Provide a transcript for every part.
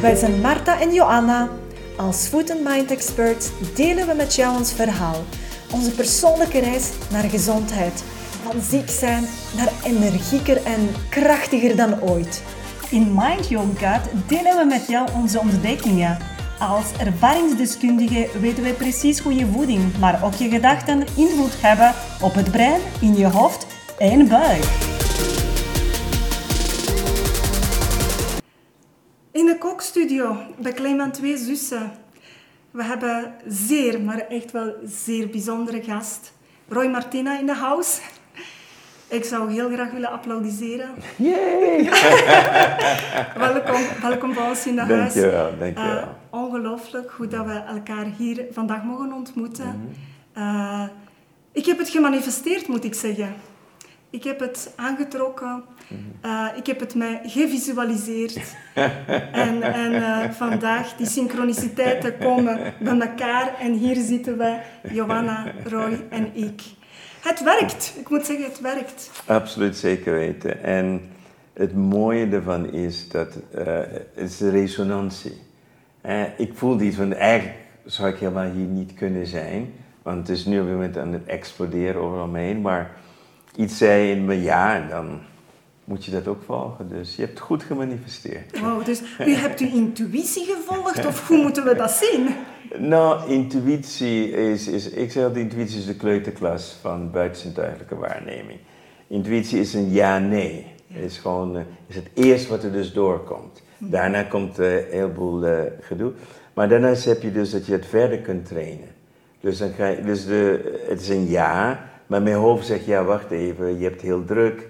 Wij zijn Marta en Joanna. Als Food and Mind Experts delen we met jou ons verhaal. Onze persoonlijke reis naar gezondheid. Van ziek zijn naar energieker en krachtiger dan ooit. In Mind Your Gut delen we met jou onze ontdekkingen. Als ervaringsdeskundige weten wij precies hoe je voeding, maar ook je gedachten invloed hebben op het brein, in je hoofd en buik. De kookstudio bij Klein Twee Zussen. We hebben zeer, maar echt wel zeer bijzondere gast. Roy Martina in de house. Ik zou heel graag willen applaudisseren. Yay! welkom, welkom bij ons in de huis. Dankjewel, dankjewel. Uh, ongelooflijk hoe dat we elkaar hier vandaag mogen ontmoeten. Mhm. Uh, ik heb het gemanifesteerd, moet ik zeggen. Ik heb het aangetrokken. Uh, ik heb het mij gevisualiseerd. en en uh, vandaag, die synchroniciteiten komen bij elkaar. En hier zitten wij, Johanna, Roy en ik. Het werkt. Ik moet zeggen, het werkt. Absoluut zeker weten. En het mooie ervan is dat uh, het is de resonantie. Ik voel iets van, eigenlijk zou ik helemaal hier niet kunnen zijn. Want het is nu op dit moment aan het exploderen overal me heen. Maar iets zei in me ja en dan moet je dat ook volgen. Dus je hebt het goed gemanifesteerd. Wow, dus u hebt uw intuïtie gevolgd of hoe moeten we dat zien? Nou, intuïtie is, is ik zeg dat intuïtie is de kleuterklas van buitenzintuigelijke waarneming. Intuïtie is een ja-nee. Het is gewoon uh, is het eerste wat er dus doorkomt. Daarna komt uh, een heleboel uh, gedoe. Maar daarnaast heb je dus dat je het verder kunt trainen. Dus, dan ga je, dus de, het is een ja, maar mijn hoofd zegt ja, wacht even, je hebt heel druk.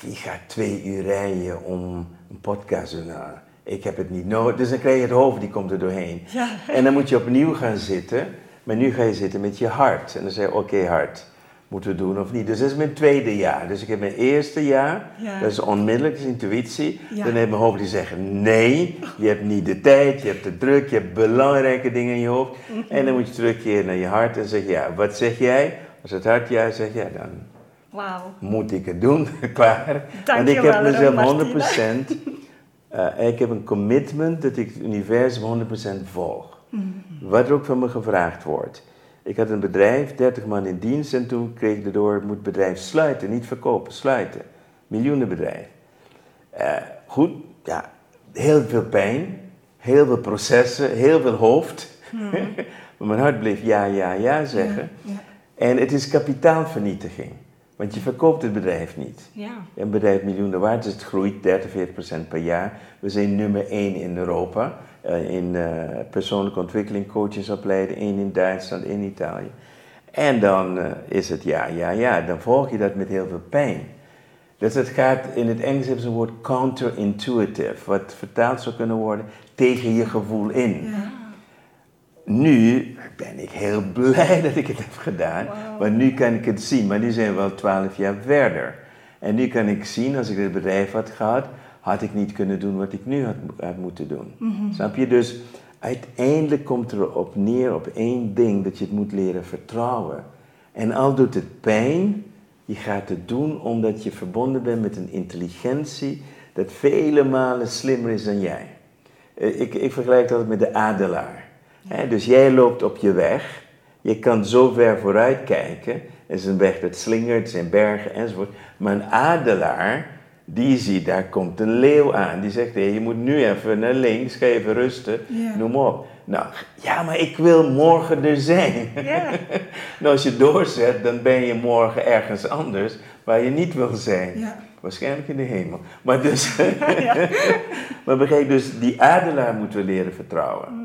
Wie gaat twee uur rijden om een podcast te doen? Ik heb het niet nodig. Dus dan krijg je het hoofd, die komt er doorheen. Ja. En dan moet je opnieuw gaan zitten. Maar nu ga je zitten met je hart. En dan zeg je, oké okay, hart, moeten we doen of niet? Dus dat is mijn tweede jaar. Dus ik heb mijn eerste jaar, Ja. dat is onmiddellijk, dat is intuïtie. Ja. Dan heeft mijn hoofd die zegt, nee, je hebt niet de tijd, je hebt te druk, je hebt belangrijke dingen in je hoofd. En dan moet je terugkeren naar je hart en zeg ja, wat zeg jij? Als het hart ja zegt, ja, dan moet ik het doen, klaar. Dank Want ik wel, heb mezelf Martina. 100%, uh, ik heb een commitment dat ik het universum 100% volg. Mhm. Wat er ook van me gevraagd wordt. Ik had een bedrijf, 30 man in dienst en toen kreeg ik erdoor, het moet het bedrijf sluiten, niet verkopen, sluiten. Miljoenenbedrijf. Uh, goed, ja, heel veel pijn, heel veel processen, heel veel hoofd. maar mijn hart bleef ja, ja, ja zeggen. Ja. En het is kapitaalvernietiging. Want je verkoopt het bedrijf niet. Ja. Een bedrijf miljoenen waard, dus het groeit 30, 40 procent per jaar. We zijn nummer 1 in Europa. Uh, in uh, persoonlijke ontwikkeling, coaches opleiden. één in Duitsland, één in Italië. En dan uh, is het ja, ja, ja. Dan volg je dat met heel veel pijn. Dus het gaat, in het Engels hebben ze een woord counterintuitive. Wat vertaald zou kunnen worden, tegen je gevoel in. Ja. Nu ben ik heel blij dat ik het heb gedaan, want nu kan ik het zien. Maar nu zijn we al twaalf jaar verder. En nu kan ik zien, als ik dit bedrijf had gehad, had ik niet kunnen doen wat ik nu had, had moeten doen. Snap je? Dus uiteindelijk komt er op neer op één ding, dat je het moet leren vertrouwen. En al doet het pijn, je gaat het doen omdat je verbonden bent met een intelligentie dat vele malen slimmer is dan jij. Eh, Ik, ik vergelijk dat met de adelaar. Dus jij loopt op je weg, je kan zo ver vooruit kijken. Het is een weg dat slingert, zijn bergen enzovoort. Maar een adelaar, die ziet, daar komt een leeuw aan. Die zegt, hé, je moet nu even naar links, ga even rusten, Ja. noem op. Nou, ja, maar ik wil morgen er zijn. Ja. nou, als je doorzet, dan ben je morgen ergens anders waar je niet wil zijn. Ja. Waarschijnlijk in de hemel. Maar dus, maar begrijp dus, die adelaar moeten we leren vertrouwen.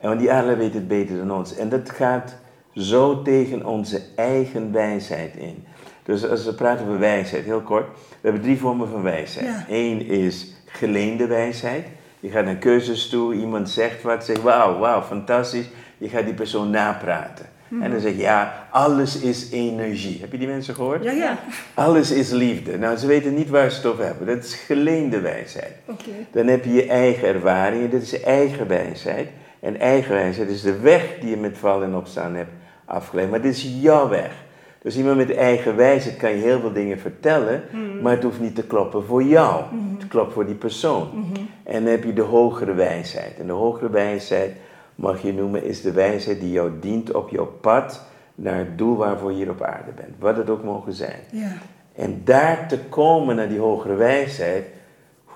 En want die adelaar weet het beter dan ons. En dat gaat zo tegen onze eigen wijsheid in. Dus als we praten over wijsheid, heel kort. We hebben drie vormen van wijsheid. Ja. Eén is geleende wijsheid. Je gaat naar cursus toe, iemand zegt wat, zegt wauw, wauw, fantastisch. Je gaat die persoon napraten. En dan zeg je, ja, alles is energie. Heb je die mensen gehoord? Ja, ja. Alles is liefde. Nou, ze weten niet waar ze het over hebben. Dat is geleende wijsheid. Oké. Dan heb je je eigen ervaringen, dit is je eigen wijsheid. En eigen wijsheid is de weg die je met vallen en opstaan hebt afgelegd. Maar dit is jouw weg. Dus iemand met eigen wijsheid kan je heel veel dingen vertellen, maar het hoeft niet te kloppen voor jou. Het klopt voor die persoon. En En dan heb je de hogere wijsheid. En de hogere wijsheid, mag je noemen, is de wijsheid die jou dient op jouw pad naar het doel waarvoor je hier op aarde bent. Wat het ook mogen zijn. Ja. En daar te komen naar die hogere wijsheid,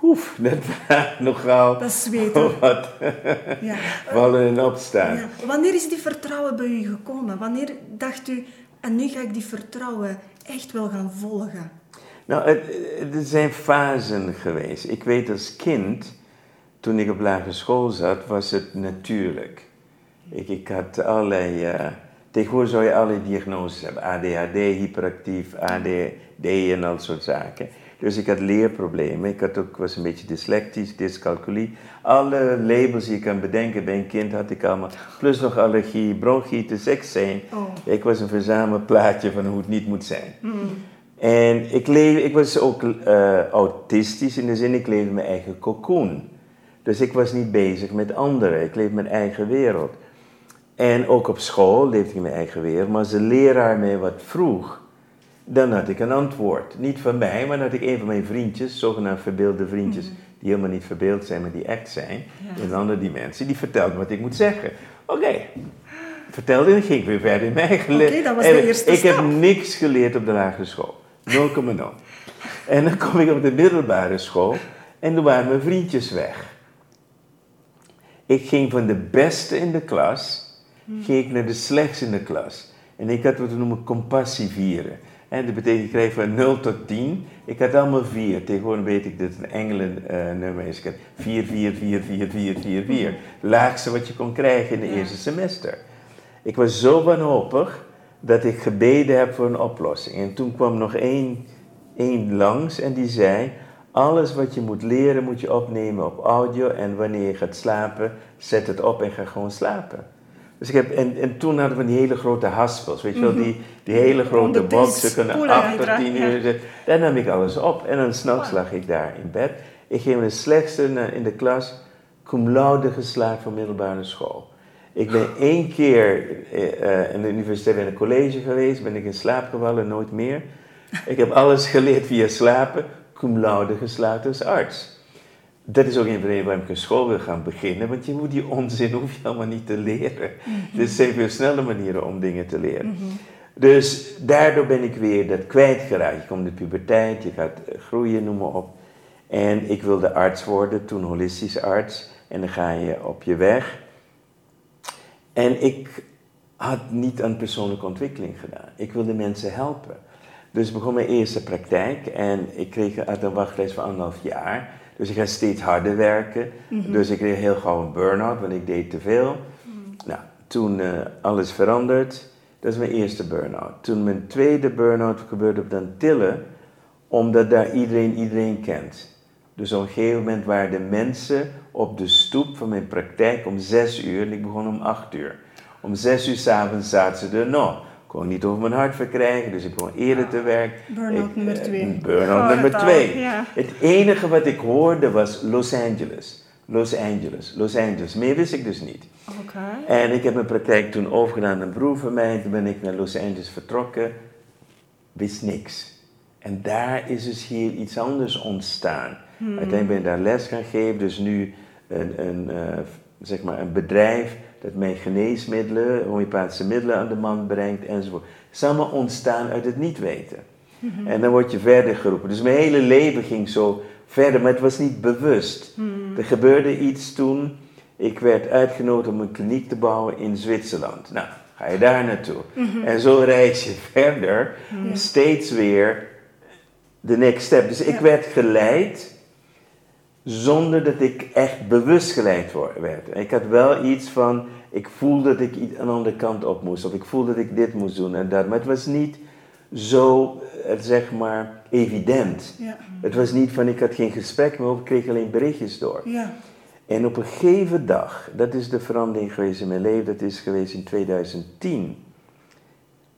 hoef, dat nogal Dat is weten. wat Ja. vallen en opstaan. Ja. Wanneer is die vertrouwen bij u gekomen? Wanneer dacht u, en nu ga ik die vertrouwen echt wel gaan volgen? Nou, het, er zijn fasen geweest. Ik weet als kind, toen ik op lagere school zat, was het natuurlijk. Ik, ik had allerlei. eh, tegenwoordig zou je allerlei diagnoses hebben: ADHD, hyperactief, ADD en al soort zaken. Dus ik had leerproblemen. Ik had ook, was een beetje dyslectisch, dyscalculie. Alle labels die je kan bedenken bij een kind had ik allemaal. Plus nog allergie, bronchitis, eczeem. Oh. Ik was een verzamelplaatje van hoe het niet moet zijn. En ik, leef, ik was ook eh, autistisch in de zin, ik leefde mijn eigen cocoon. Dus ik was niet bezig met anderen, ik leefde mijn eigen wereld. En ook op school leefde ik in mijn eigen wereld, maar als de leraar mij wat vroeg, dan had ik een antwoord. Niet van mij, maar dan had ik een van mijn vriendjes, zogenaamd verbeelde vriendjes, die helemaal niet verbeeld zijn, maar die echt zijn, in een andere dimensie, die vertelde me wat ik moet zeggen. Oké, vertelde en ging ik weer verder in mijn eigen Oké, dat was En de eerste Ik stap. heb niks geleerd op de lagere school. 0,0. en dan kom ik op de middelbare school en toen waren mijn vriendjes weg. Ik ging van de beste in de klas, ging ik naar de slechtste in de klas. En ik had wat we noemen compassie vieren. En dat betekent, ik kreeg van 0 tot 10. Ik had allemaal 4. Tegenwoordig weet ik dat het een engelen eh, nummer is. Ik had 4, 4, 4, 4, 4, 4, 4. Laagste wat je kon krijgen in het eerste semester. Ik was zo wanhopig dat ik gebeden heb voor een oplossing. En toen kwam nog één, één langs en die zei... Alles wat je moet leren moet je opnemen op audio. En wanneer je gaat slapen, zet het op en ga gewoon slapen. Dus ik heb, en, en toen hadden we die hele grote haspels, weet je wel, die, die hele grote boxen kunnen spoelen 8 tot uiteraard, 10 ja. uur. Daar nam ik alles op en dan s'nachts lag ik daar in bed. Ik ging de slechtste in de klas, cum laude geslaagd van middelbare school. Ik ben één keer eh, eh, in de universiteit bij een college geweest, ben ik in slaap gevallen, nooit meer. Ik heb alles geleerd via slapen, cum laude geslaagd als arts. Dat is ook een van de waarom ik een school wil gaan beginnen, want je moet die onzin hoef je allemaal niet te leren. Er zijn veel snelle manieren om dingen te leren. Dus daardoor ben ik weer dat kwijtgeraakt. Je komt de puberteit, je gaat groeien, noem maar op. En ik wilde arts worden, toen holistisch arts. En dan ga je op je weg. En ik had niet aan persoonlijke ontwikkeling gedaan. Ik wilde mensen helpen. Dus ik begon mijn eerste praktijk en ik kreeg had een wachtlijst van anderhalf jaar. Dus ik ga steeds harder werken. Dus ik kreeg heel gauw een burn-out, want ik deed te veel. Nou, toen eh, alles veranderd. Dat is mijn eerste burn-out. Toen mijn tweede burn-out gebeurde op de Antillen, omdat daar iedereen iedereen kent. Dus op een gegeven moment waren de mensen op de stoep van mijn praktijk om zes uur en ik begon om acht uur. Om zes uur s'avonds zaten ze er nog. Ik kon niet over mijn hart verkrijgen, dus ik begon eerder te werken. Burn-out nummer eh, twee. Burn-out nummer twee. ja. Het enige wat ik hoorde was Los Angeles. Los Angeles, Los Angeles. Meer wist ik dus niet. Oké. En ik heb mijn praktijk toen overgedaan aan een broer van mij. Toen ben ik naar Los Angeles vertrokken. Wist niks. En daar is dus hier iets anders ontstaan. Uiteindelijk ben ik daar les gaan geven. Dus nu een, een, eh, zeg maar een bedrijf dat mij geneesmiddelen, homeopathische middelen aan de man brengt enzovoort. Allemaal ontstaan uit het niet weten. En dan word je verder geroepen. Dus mijn hele leven ging zo verder, maar het was niet bewust. Er gebeurde iets toen. Ik werd uitgenodigd om een kliniek te bouwen in Zwitserland. Nou, ga je daar naartoe. En zo reis je verder, steeds weer de next step. Dus ik werd geleid zonder dat ik echt bewust geleid werd. Ik had wel iets van, ik voelde dat ik iets- een andere kant op moest, of ik voelde dat ik dit moest doen en dat. Maar het was niet zo, eh, zeg maar, evident. Ja. Het was niet van, ik had geen gesprek meer, ik kreeg alleen berichtjes door. Ja. En op een gegeven dag, dat is de verandering geweest in mijn leven, dat is geweest in 2010.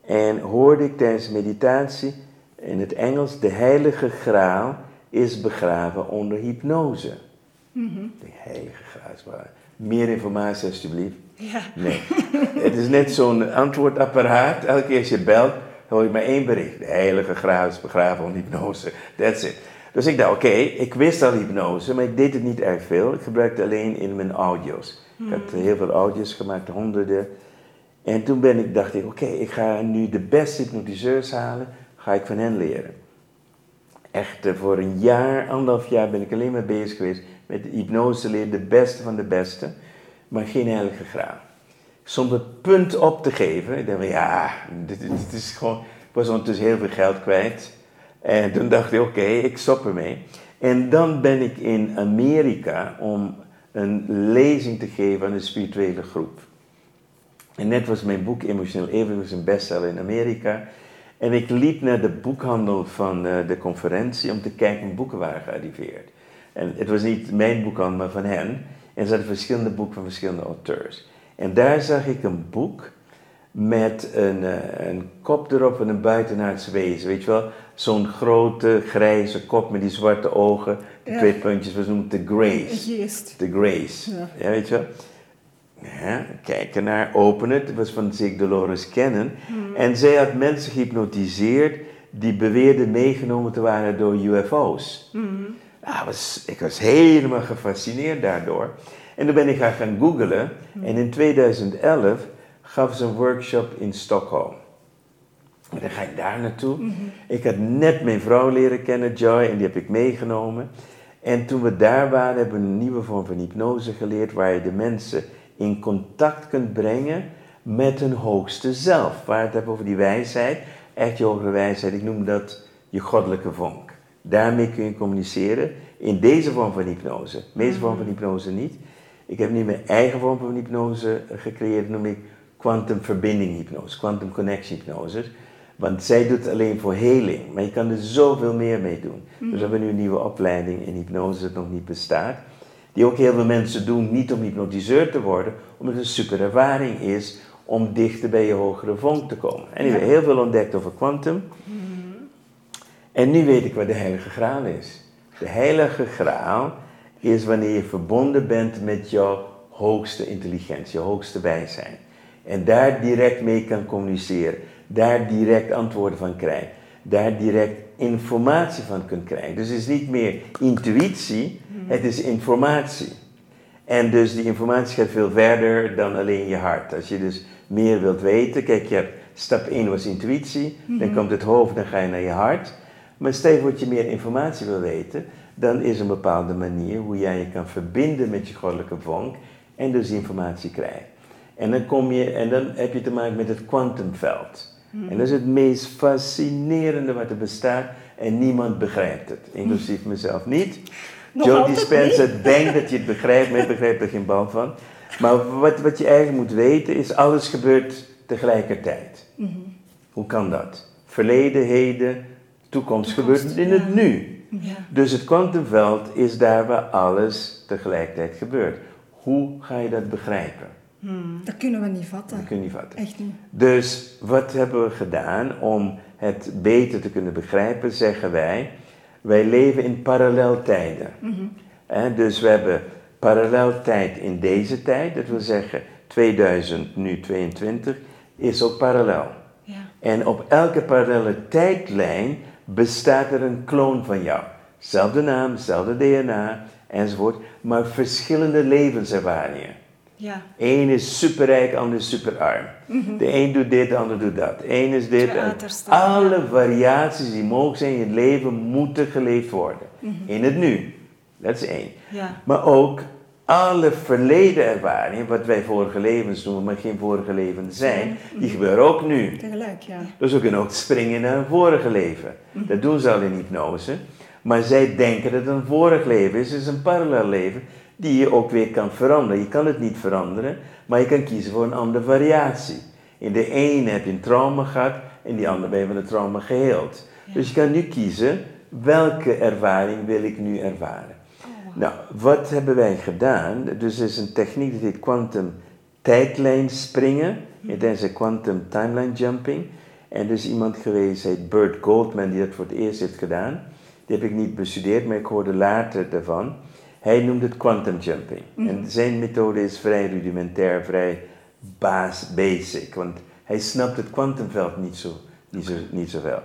En hoorde ik tijdens meditatie in het Engels, de heilige graal is begraven onder hypnose. De heilige graal is begraven. Meer informatie alsjeblieft. Ja. Nee. het is net zo'n antwoordapparaat. Elke keer als je belt, hoor je maar één bericht. De heilige graal is begraven onder hypnose. That's it. Dus ik dacht, oké, ik wist al hypnose, maar ik deed het niet erg veel. Ik gebruikte alleen in mijn audio's. Ik had heel veel audio's gemaakt, honderden. En toen ben ik, dacht ik, oké, ik ga nu de beste hypnotiseurs halen, ga ik van hen leren. Echt voor een jaar, anderhalf jaar ben ik alleen maar bezig geweest met hypnose leren, de beste van de beste, maar geen heilige graal. Zonder punt op te geven. Ik dacht, van, ja, dit, dit is gewoon, ik was ondertussen heel veel geld kwijt. En toen dacht ik, oké, ik stop ermee. En dan ben ik in Amerika om een lezing te geven aan een spirituele groep. En net was mijn boek Emotioneel Evenwicht een bestseller in Amerika. En ik liep naar de boekhandel van uh, de conferentie om te kijken of boeken waren gearriveerd. En het was niet mijn boekhandel, maar van hen. En ze hadden verschillende boeken van verschillende auteurs. En daar zag ik een boek met een, uh, een kop erop van een buitenaards wezen. Weet je wel? Zo'n grote grijze kop met die zwarte ogen. De Ja. twee puntjes, we noemen het de Grace. Geest. De Grace. Ja. Ja, weet je wel? Ja, kijk ernaar, open het. Was van Zig Dolores Cannon. En zij had mensen gehypnotiseerd die beweerden meegenomen te waren door UFO's. Ah, was, ik was helemaal gefascineerd daardoor. En toen ben ik haar gaan googlen. En in 2011 gaf ze een workshop in Stockholm. En dan ga ik daar naartoe. Ik had net mijn vrouw leren kennen, Joy, en die heb ik meegenomen. En toen we daar waren, hebben we een nieuwe vorm van hypnose geleerd, waar je de mensen in contact kunt brengen met hun hoogste zelf. Waar het hebt over die wijsheid, echt je hogere wijsheid, ik noem dat je goddelijke vonk. Daarmee kun je communiceren in deze vorm van hypnose. De meeste vorm van hypnose niet. Ik heb nu mijn eigen vorm van hypnose gecreëerd, noem ik quantum verbinding hypnose, quantum connection hypnose. Want zij doet het alleen voor heling, maar je kan er zoveel meer mee doen. Dus we hebben nu een nieuwe opleiding in hypnose dat nog niet bestaat. Die ook heel veel mensen doen, niet om hypnotiseur te worden, omdat het een super ervaring is om dichter bij je hogere vonk te komen. En ik heb heel veel ontdekt over quantum. En nu weet ik wat de heilige graal is. De heilige graal is wanneer je verbonden bent met jouw hoogste intelligentie, je hoogste wijsheid. En daar direct mee kan communiceren, daar direct antwoorden van krijgt, daar direct informatie van kunt krijgen. Dus het is niet meer intuïtie, het is informatie. En dus die informatie gaat veel verder dan alleen je hart. Als je dus meer wilt weten, kijk, je hebt stap 1 was intuïtie, dan komt het hoofd, dan ga je naar je hart. Maar stel je je meer informatie wil weten, dan is een bepaalde manier hoe jij je kan verbinden met je goddelijke vonk en dus informatie krijgt. En dan, kom je, en dan heb je te maken met het kwantumveld. En dat is het meest fascinerende wat er bestaat en niemand begrijpt het, inclusief mezelf niet. Altijd Dispenza denkt dat je het begrijpt, maar je begrijpt er geen bal van. Maar wat, wat je eigenlijk moet weten is, alles gebeurt tegelijkertijd. Hoe kan dat? Verleden, heden, toekomst, gebeurt in het nu. Ja. Dus het kwantumveld is daar waar alles tegelijkertijd gebeurt. Hoe ga je dat begrijpen? Dat kunnen we niet vatten. Dat kun je niet vatten. Echt niet. Dus wat hebben we gedaan om het beter te kunnen begrijpen, zeggen wij, wij leven in paralleltijden. Hè, dus we hebben paralleltijd in deze tijd, dat wil zeggen 2000, nu 22, is ook parallel. Ja. En op elke parallele tijdlijn bestaat er een kloon van jou. Zelfde naam, zelfde DNA enzovoort, maar verschillende levenservaringen. Ja. Eén is superrijk, ander is superarm. De een doet dit, de ander doet dat. Eén is dit. En alle variaties die mogelijk zijn in het leven moeten geleefd worden. In het nu. Dat is één. Ja. Maar ook alle verleden ervaringen, wat wij vorige levens noemen, maar geen vorige levens zijn, die gebeuren ook nu. Tegelijk, ja. Dus we kunnen ook springen naar een vorige leven. Dat doen ze al in hypnose. Maar zij denken dat het een vorig leven is, het is een parallel leven, die je ook weer kan veranderen. Je kan het niet veranderen, maar je kan kiezen voor een andere variatie. In de ene heb je een trauma gehad, in die andere ben je van het trauma geheeld. Dus je kan nu kiezen, welke ervaring wil ik nu ervaren? Nou, wat hebben wij gedaan? Dus er is een techniek die heet quantum tijdlijn springen. Het is een quantum timeline jumping. En er is iemand geweest, heet Bert Goldman, die dat voor het eerst heeft gedaan. Die heb ik niet bestudeerd, maar ik hoorde later daarvan. Hij noemt het quantum jumping. En zijn methode is vrij rudimentair, vrij baas, basic. Want hij snapt het kwantumveld niet zo, niet zo, niet zo wel.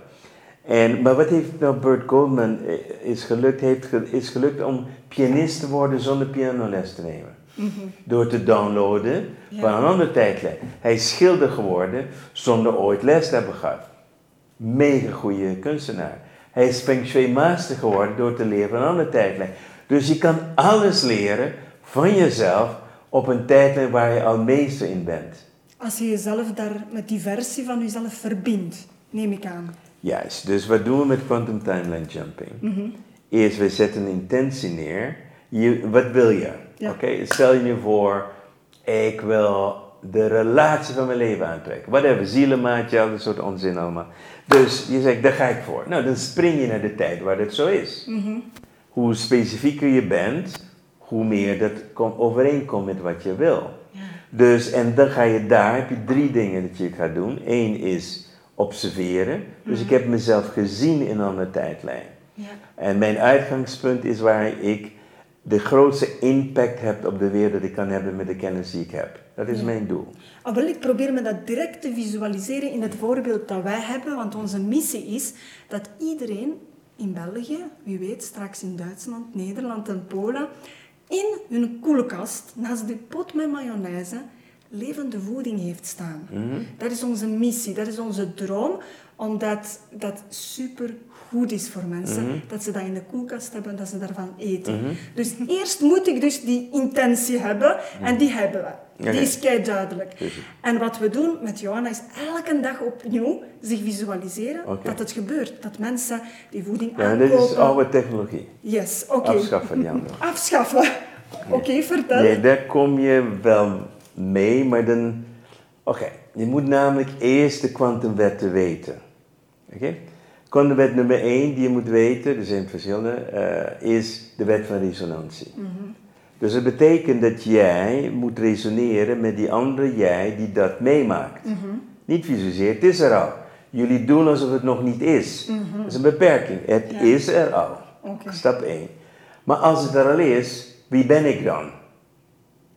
En, maar wat heeft nou Burt Goldman eh, is gelukt? Heeft is gelukt om pianist te worden zonder pianoles te nemen. Door te downloaden van een andere tijdlijn. Hij is schilder geworden zonder ooit les te hebben gehad. Mega goede kunstenaar. Hij is Feng Shui master geworden door te leren van een andere tijdlijn. Dus je kan alles leren van jezelf op een tijdlijn waar je al meester in bent. Als je jezelf daar met die versie van jezelf verbindt, neem ik aan. Juist, dus wat doen we met quantum timeline jumping? Eerst, we zetten een intentie neer. Je, wat wil je? Ja. Oké, stel je nu voor, ik wil de relatie van mijn leven aantrekken. Whatever, zielenmaatje, al dat soort onzin allemaal. Dus je zegt, daar ga ik voor. Nou, dan spring je naar de tijd waar dat zo is. Hoe specifieker je bent, hoe meer dat kom- overeenkomt met wat je wil. Dus, en dan ga je daar, heb je drie dingen dat je gaat doen. Eén is observeren. Dus ik heb mezelf gezien in een andere tijdlijn. Ja. En mijn uitgangspunt is waar ik de grootste impact heb op de wereld dat ik kan hebben met de kennis die ik heb. Dat is mijn doel. Ah, wel, ik probeer me dat direct te visualiseren in het voorbeeld dat wij hebben, want onze missie is dat iedereen in België, wie weet straks in Duitsland, Nederland en Polen, in hun koelkast, naast de pot met mayonaise, levende voeding heeft staan. Dat is onze missie, dat is onze droom, omdat dat super goed is voor mensen, dat ze dat in de koelkast hebben, dat ze daarvan eten. Dus eerst moet ik dus die intentie hebben, en die hebben we. Die Oké. is kei duidelijk. En wat we doen met Johanna is elke dag opnieuw zich visualiseren dat het gebeurt. Dat mensen die voeding Ja, en aankopen. dit is oude technologie. Yes, oké. Afschaffen die andere. Afschaffen. Oké, vertel. Nee, daar kom je wel mee, maar dan... Oké, je moet namelijk eerst de kwantumwetten weten. Oké? Kwantumwet nummer één die je moet weten, er zijn verschillende, eh, is de wet van resonantie. Dus het betekent dat jij moet resoneren met die andere jij die dat meemaakt. Niet visualiseert, het is er al. Jullie doen alsof het nog niet is. Dat is een beperking. Het Ja. is er al. Stap 1. Maar als het er al is, wie ben ik dan?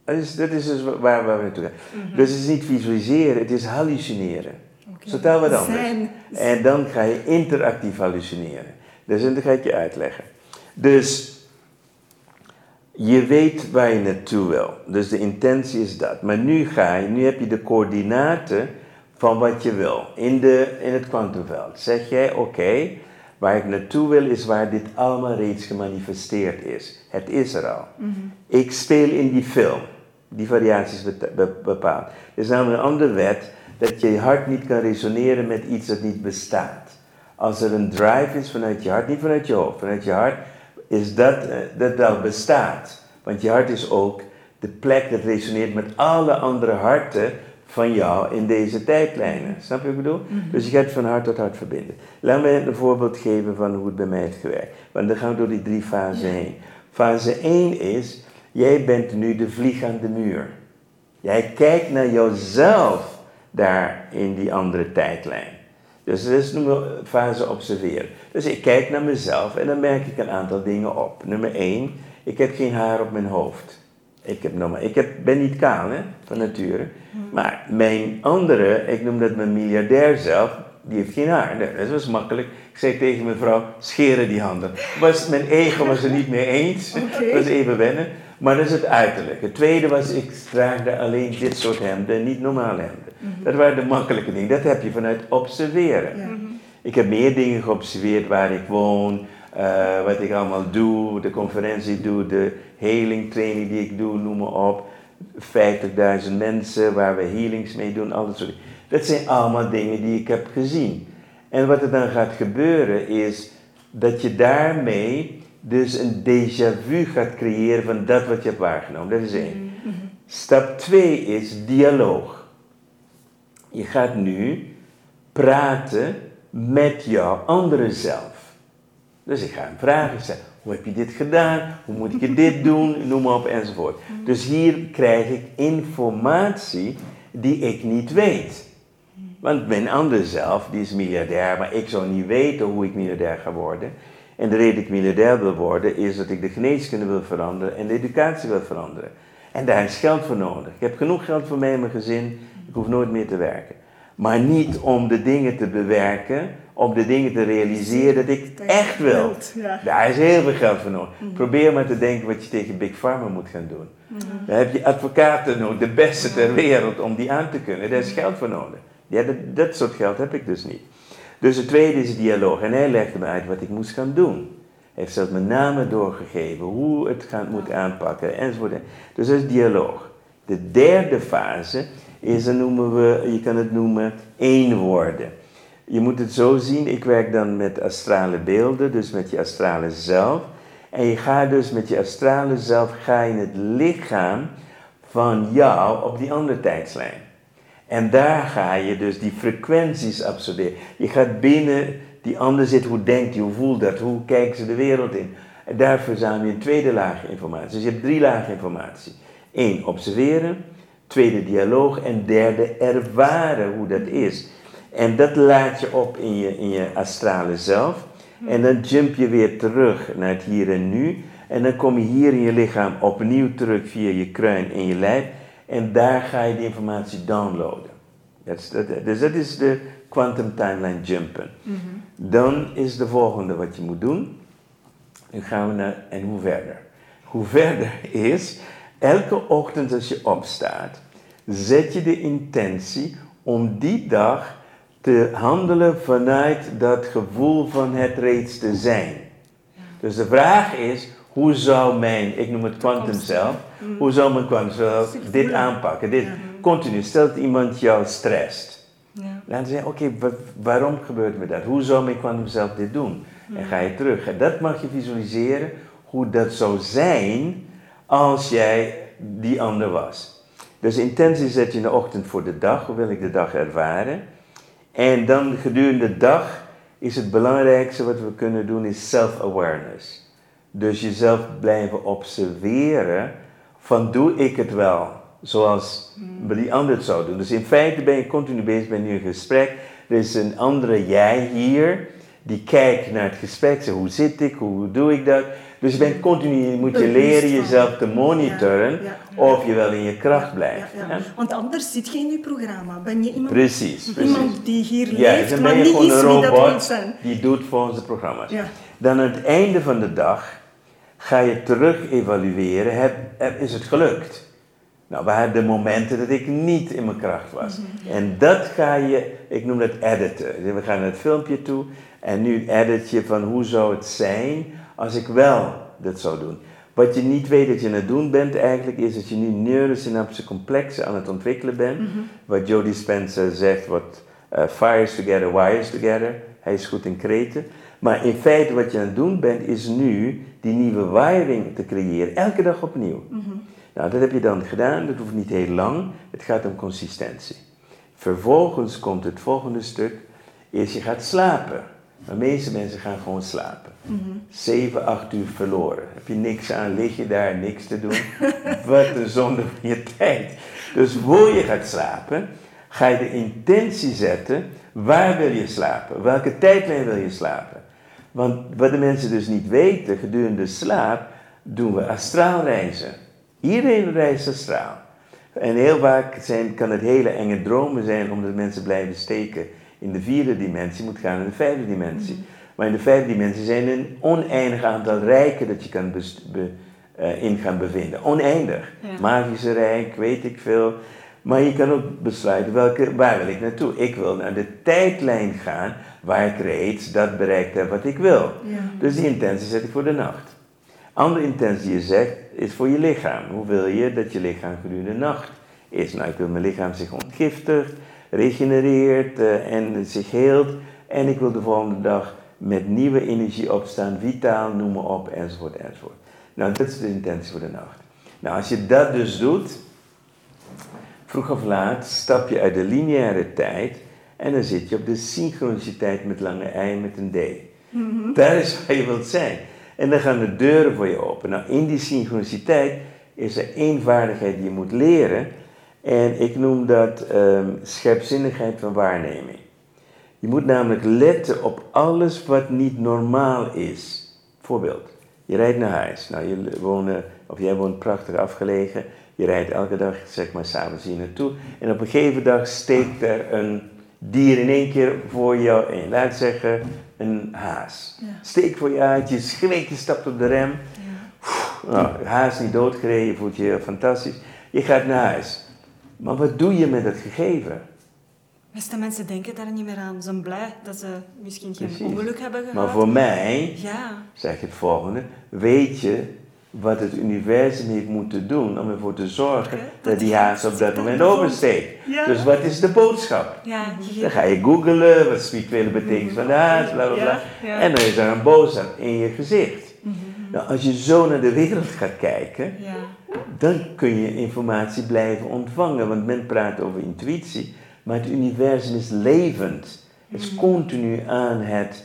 Dat is, dat is dus waar, waar we naartoe gaan. Dus het is niet visualiseren, het is hallucineren. Zo taal wat anders. Zijn. En dan ga je interactief hallucineren. Dus dat ga ik je uitleggen. Dus je weet waar je naartoe wil. Dus de intentie is dat. Maar nu ga je, nu heb je de coördinaten van wat je wil in, de, in het kwantumveld. Zeg jij, oké, waar ik naartoe wil is waar dit allemaal reeds gemanifesteerd is. Het is er al. Ik speel in die film. Die variaties bet- be- bepaald. Er is namelijk een andere wet dat je hart niet kan resoneren met iets dat niet bestaat. Als er een drive is vanuit je hart, niet vanuit je hoofd, vanuit je hart, is dat eh, dat wel bestaat. Want je hart is ook de plek dat resoneert met alle andere harten van jou in deze tijdlijnen. Snap je wat ik bedoel? Dus je gaat van hart tot hart verbinden. Laat me een voorbeeld geven van hoe het bij mij heeft gewerkt. Want dan gaan we door die drie fasen heen. Fase 1 is, jij bent nu de vlieg aan de muur. Jij kijkt naar jouzelf daar in die andere tijdlijn. Dus dat is nummer fase observeren. Dus ik kijk naar mezelf en dan merk ik een aantal dingen op. Nummer 1, ik heb geen haar op mijn hoofd. Ik, heb normaal, ik heb, ben niet kaal hè, van nature. Maar mijn andere, ik noem dat mijn miljardair zelf, die heeft geen haar. Dat was makkelijk. Ik zei tegen mijn vrouw, scheren die handen. Was, mijn ego was er niet mee eens. Dat was even wennen. Maar dat is het uiterlijk. Het tweede was, ik draagde alleen dit soort hemden, niet normale hemden. Dat waren de makkelijke dingen. Dat heb je vanuit observeren. Ja. Ik heb meer dingen geobserveerd waar ik woon, eh, wat ik allemaal doe, de conferentie doe, de healing training die ik doe, noem maar op. 50.000 mensen waar we healings mee doen, al dat soort dingen. Dat zijn allemaal dingen die ik heb gezien. En wat er dan gaat gebeuren is dat je daarmee dus een déjà vu gaat creëren van dat wat je hebt waargenomen. Dat is één. Stap twee is dialoog. Je gaat nu praten met jouw andere zelf. Dus ik ga hem vragen, zeg, hoe heb je dit gedaan? Hoe moet ik dit doen? Noem maar op enzovoort. Dus hier krijg ik informatie die ik niet weet. Want mijn andere zelf, die is miljardair, maar ik zou niet weten hoe ik miljardair ga worden. En de reden dat ik miljardair wil worden, is dat ik de geneeskunde wil veranderen en de educatie wil veranderen. En daar is geld voor nodig. Ik heb genoeg geld voor mij en mijn gezin, ik hoef nooit meer te werken. Maar niet om de dingen te bewerken om de dingen te realiseren dat ik echt wil. Daar is heel veel geld voor nodig. Probeer maar te denken wat je tegen Big Pharma moet gaan doen. Dan heb je advocaten nodig, de beste ter wereld, om die aan te kunnen. Daar is geld voor nodig. Ja, dat, dat soort geld heb ik dus niet. Dus het tweede is dialoog. En hij legde me uit wat ik moest gaan doen. Hij heeft zelfs mijn namen doorgegeven, hoe het moet aanpakken, enzovoort. Dus dat is dialoog. De derde fase is, noemen we, je kan het noemen, eenwoorden. Je moet het zo zien, ik werk dan met astrale beelden, dus met je astrale zelf. En je gaat dus met je astrale zelf, ga je het lichaam van jou op die andere tijdslijn. En daar ga je dus die frequenties absorberen. Je gaat binnen die ander zit, hoe denkt hij, hoe voelt dat, hoe kijken ze de wereld in. En daar verzamel je een tweede laag informatie. Dus je hebt drie lagen informatie. Eén, observeren. Tweede, dialoog. En derde, ervaren hoe dat is. En dat laat je op in je, in je astrale zelf. En dan jump je weer terug naar het hier en nu. En dan kom je hier in je lichaam opnieuw terug via je kruin in je lijf. En daar ga je die informatie downloaden. Dus dat is de quantum timeline jumpen. Dan is de volgende wat je moet doen. Nu gaan we naar, en hoe verder? Hoe verder is, elke ochtend als je opstaat, zet je de intentie om die dag te handelen vanuit dat gevoel van het reeds te zijn. Dus de vraag is, hoe zou mijn, ik noem het quantum zelf, hoe zou quantum zelf dit aanpakken? Dit, continu, stel dat iemand jou stresst. Ja. Dan zeg je, oké, wa- waarom gebeurt me dat? Hoe zou mijn quantum zelf dit doen? En ga je terug. En dat mag je visualiseren, hoe dat zou zijn als jij die ander was. Dus intentie zet je in de ochtend voor de dag, hoe wil ik de dag ervaren? En dan gedurende de dag is het belangrijkste wat we kunnen doen, is self-awareness. Dus jezelf blijven observeren van doe ik het wel zoals die ander het zou doen. Dus in feite ben je continu bezig met nu een gesprek. Er is een andere jij hier die kijkt naar het gesprek. Zegt, hoe zit ik? Hoe doe ik dat? Dus je bent continu, je moet je leren jezelf te monitoren Ja, ja, of je wel in je kracht blijft. Ja, ja. Ja? Want anders zit je in je programma. Ben je iemand, Precies, precies. iemand die hier Ja, leeft, dan maar ben je niet gewoon is een wie dat wil robot zijn. die doet volgens de programma's. Ja. Dan aan het einde van de dag ga je terug evalueren. Heb, heb- is het gelukt? Nou, waren de momenten dat ik niet in mijn kracht was. Mhm. En dat ga je, ik noem dat editen. We gaan naar het filmpje toe en nu edit je van hoe zou het zijn als ik wel dat zou doen. Wat je niet weet dat je aan het doen bent eigenlijk, is dat je nu neurosynaptische complexen aan het ontwikkelen bent. Wat Joe Dispenza zegt, wat eh, fires together, wires together. Hij is goed in kreten. Maar in feite wat je aan het doen bent, is nu die nieuwe wiring te creëren. Elke dag opnieuw. Nou, dat heb je dan gedaan. Dat hoeft niet heel lang. Het gaat om consistentie. Vervolgens komt het volgende stuk. Is je gaat slapen. De meeste mensen gaan gewoon slapen. Zeven, acht uur verloren. Heb je niks aan, lig je daar, niks te doen. Wat een zonde van je tijd. Dus voor je gaat slapen, ga je de intentie zetten. Waar wil je slapen? Welke tijdlijn wil je slapen? Want wat de mensen dus niet weten, gedurende slaap doen we astraal reizen. Iedereen reist astraal. En heel vaak zijn, kan het hele enge dromen zijn omdat mensen blijven steken in de vierde dimensie, moet gaan in de vijfde dimensie. Maar in de vijfde dimensie zijn er een oneindig aantal rijken dat je kan be- eh, in gaan bevinden. Oneindig. Magische rijk, weet ik veel. Maar je kan ook besluiten welke, waar wil ik naartoe. Ik wil naar de tijdlijn gaan waar ik reeds dat bereikt heb wat ik wil. Dus die intentie zet ik voor de nacht. Andere intentie die je zegt is voor je lichaam. Hoe wil je dat je lichaam gedurende de nacht is? Nou, ik wil mijn lichaam zich ontgiftigt, regenereert eh, en zich heelt. En ik wil de volgende dag met nieuwe energie opstaan, vitaal, noem maar op, enzovoort, enzovoort. Nou, dat is de intentie voor de nacht. Nou, als je dat dus doet, vroeg of laat stap je uit de lineaire tijd en dan zit je op de synchroniciteit met lange ei met een D. Daar is waar je wilt zijn. En dan gaan de deuren voor je open. Nou, in die synchroniciteit is er één vaardigheid die je moet leren. En ik noem dat ehm scherpzinnigheid van waarneming. Je moet namelijk letten op alles wat niet normaal is. Voorbeeld, je rijdt naar huis. Nou, je wonen, of jij woont prachtig afgelegen. Je rijdt elke dag, zeg maar, s'avonds hier naartoe. En op een gegeven dag steekt er een, dier in één keer voor jou in. Laat zeggen, een haas. Ja. Steek voor je uit, je schrikt, je stapt op de rem. Ja. Nou, haas niet doodgereden, je voelt je fantastisch. Je gaat naar huis. Maar wat doe je met het gegeven? Beste mensen denken daar niet meer aan. Ze zijn blij dat ze misschien geen Precies. ongeluk hebben gehad. Maar voor mij, Ja, zeg ik het volgende, weet je wat het universum heeft moeten doen om ervoor te zorgen dat die die haas op dat moment oversteekt. Ja. Dus wat is de boodschap? ja. Dan ga je googlen, wat spirituele betekenis van de haas, bla bla bla. Ja. En dan is er een boodschap in je gezicht. Mhm. Nou, als je zo naar de wereld gaat kijken, dan kun je informatie blijven ontvangen. Want men praat over intuïtie, maar het universum is levend. Het is continu aan het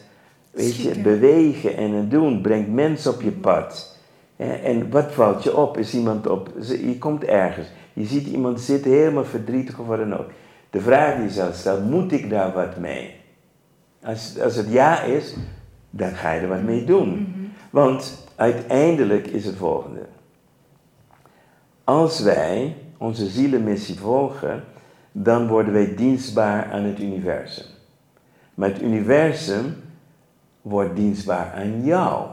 weet je, bewegen en het doen. Brengt mensen op je pad. Hè, En wat valt je op? Is iemand op, je komt ergens, je ziet iemand zitten helemaal verdrietig of wat dan ook. De vraag die je zelf stelt, moet ik daar wat mee? Als, als het ja is, dan ga je er wat mee doen. Want uiteindelijk is het volgende. Als wij onze zielenmissie volgen, dan worden wij dienstbaar aan het universum. Maar het universum wordt dienstbaar aan jou.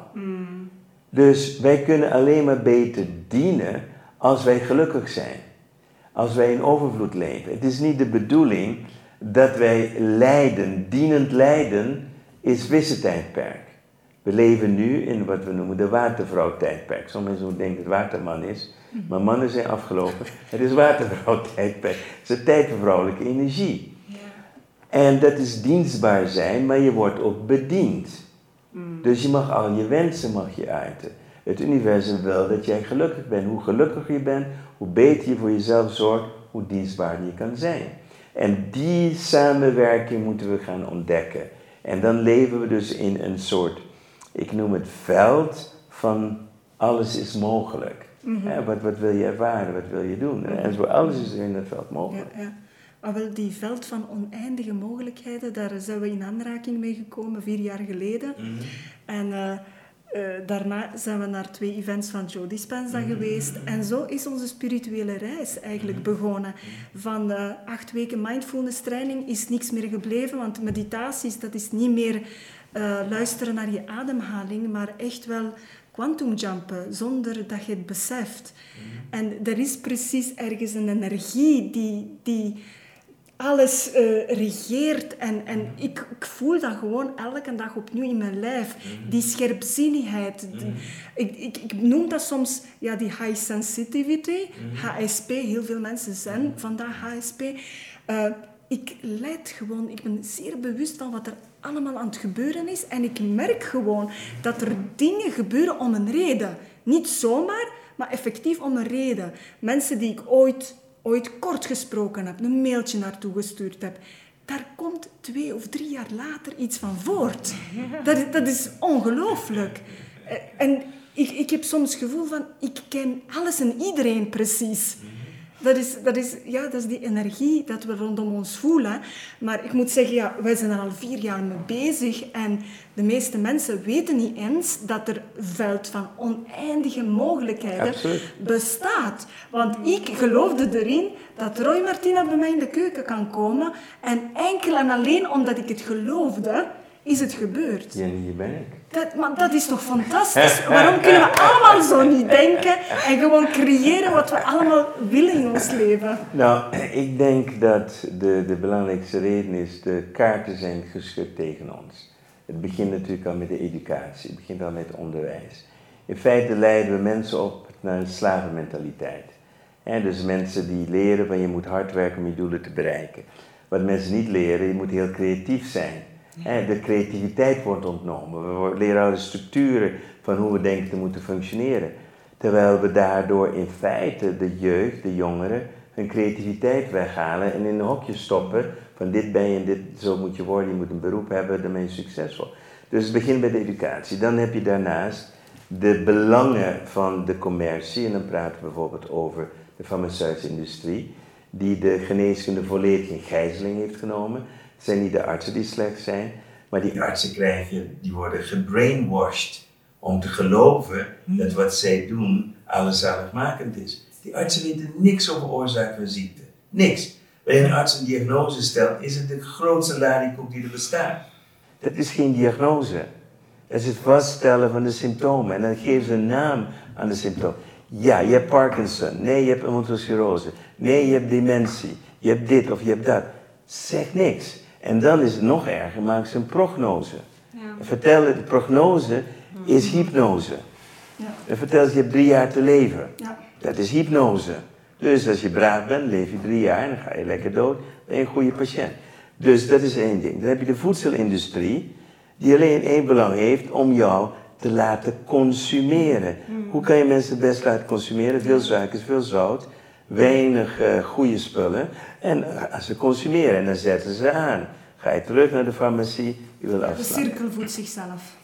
Dus wij kunnen alleen maar beter dienen als wij gelukkig zijn. Als wij in overvloed leven. Het is niet de bedoeling dat wij lijden. Dienend lijden is wissentijdperk. We leven nu in wat we noemen de watervrouw-tijdperk. Sommige mensen denken dat het waterman is. Maar mannen zijn afgelopen. Het is watervrouw-tijdperk. Het is een tijd voor vrouwelijke energie. En dat is dienstbaar zijn, maar je wordt ook bediend. Dus je mag al je wensen mag je uiten. Het universum wil dat jij gelukkig bent. Hoe gelukkiger je bent, hoe beter je voor jezelf zorgt, hoe dienstbaarder je kan zijn. En die samenwerking moeten we gaan ontdekken. En dan leven we dus in een soort, ik noem het veld van alles is mogelijk. Hè, wat, wat wil je ervaren, wat wil je doen? En zo alles is in het veld mogelijk. Ja, ja. Maar wel, die veld van oneindige mogelijkheden, daar zijn we in aanraking mee gekomen vier jaar geleden. En eh, eh, daarna zijn we naar twee events van Joe Dispenza geweest. En zo is onze spirituele reis eigenlijk begonnen. Van eh, acht weken mindfulness training is niks meer gebleven, want meditaties, dat is niet meer luisteren naar je ademhaling, maar echt wel quantumjumpen, zonder dat je het beseft. En er is precies ergens een energie die, die alles eh, regeert. En, en ik, ik voel dat gewoon elke dag opnieuw in mijn lijf. Die scherpzinnigheid. Die- ik, ik, ik noem dat soms ja, die high sensitivity. HSP, heel veel mensen zijn vandaag HSP. Eh, ik leid gewoon, ik ben zeer bewust van wat er allemaal aan het gebeuren is. En ik merk gewoon dat er dingen gebeuren om een reden. Niet zomaar, maar effectief om een reden. Mensen die ik ooit, ooit kort gesproken heb, een mailtje naartoe gestuurd heb. Daar komt twee of drie jaar later iets van voort. Dat, is- dat is ongelooflijk. Eh, En ik, ik heb soms het gevoel van, ik ken alles en iedereen precies. Dat is, dat, is, ja, dat is die energie dat we rondom ons voelen. Maar ik moet zeggen, ja, wij zijn er al vier jaar mee bezig. En de meeste mensen weten niet eens dat er een veld van oneindige mogelijkheden Absoluut. bestaat. Want ik geloofde erin dat Roy Martina bij mij in de keuken kan komen. En enkel en alleen omdat ik het geloofde, is het gebeurd. Ja, hier ben ik. Dat, maar dat is toch fantastisch? Waarom kunnen we allemaal zo niet denken en gewoon creëren wat we allemaal willen in ons leven? Nou, ik denk dat de, de belangrijkste reden is, de kaarten zijn geschud tegen ons. Het begint natuurlijk al met de educatie, het begint al met onderwijs. In feite leiden we mensen op naar een slavenmentaliteit. En dus mensen die leren van je moet hard werken om je doelen te bereiken. Wat mensen niet leren, je moet heel creatief zijn. De creativiteit wordt ontnomen. We leren alle structuren van hoe we denken te moeten functioneren. Terwijl we daardoor in feite de jeugd, de jongeren, hun creativiteit weghalen en in een hokje stoppen van dit ben je dit, zo moet je worden, je moet een beroep hebben, dan ben je succesvol. Dus het begint bij de educatie. Dan heb je daarnaast de belangen van de commercie, en dan praten we bijvoorbeeld over de farmaceutische industrie, die de geneeskunde volledig in gijzeling heeft genomen. Het zijn niet de artsen die slecht zijn, maar die artsen krijgen, die worden gebrainwashed om te geloven dat wat zij doen alleszaligmakend is. Die artsen weten niks over oorzaak van ziekte. Niks. Bij een arts een diagnose stelt, is het de grootste larikoek die er bestaat. Dat is geen diagnose. Dat is het vaststellen van de symptomen. En dan geven ze een naam aan de symptomen. Ja, je hebt Parkinson. Nee, je hebt multiple Nee, je hebt dementie. Je hebt dit of je hebt dat. Zeg niks. En dan is het nog erger, maak ze een prognose. Ja. En vertel de prognose is hypnose. Ja. En vertel ze, je hebt drie jaar te leven. Ja. Dat is hypnose. Dus als je braaf bent, leef je drie jaar en dan ga je lekker dood. Ben je een goede patiënt. Dus dat is één ding. Dan heb je de voedselindustrie, die alleen één belang heeft om jou te laten consumeren. Hmm. Hoe kan je mensen het best laten consumeren? Veel suikers, veel zout, weinig uh, goede spullen. En uh, ze consumeren en dan zetten ze aan. Ga je terug naar de farmacie, je wil afslaan. De cirkel voedt zichzelf.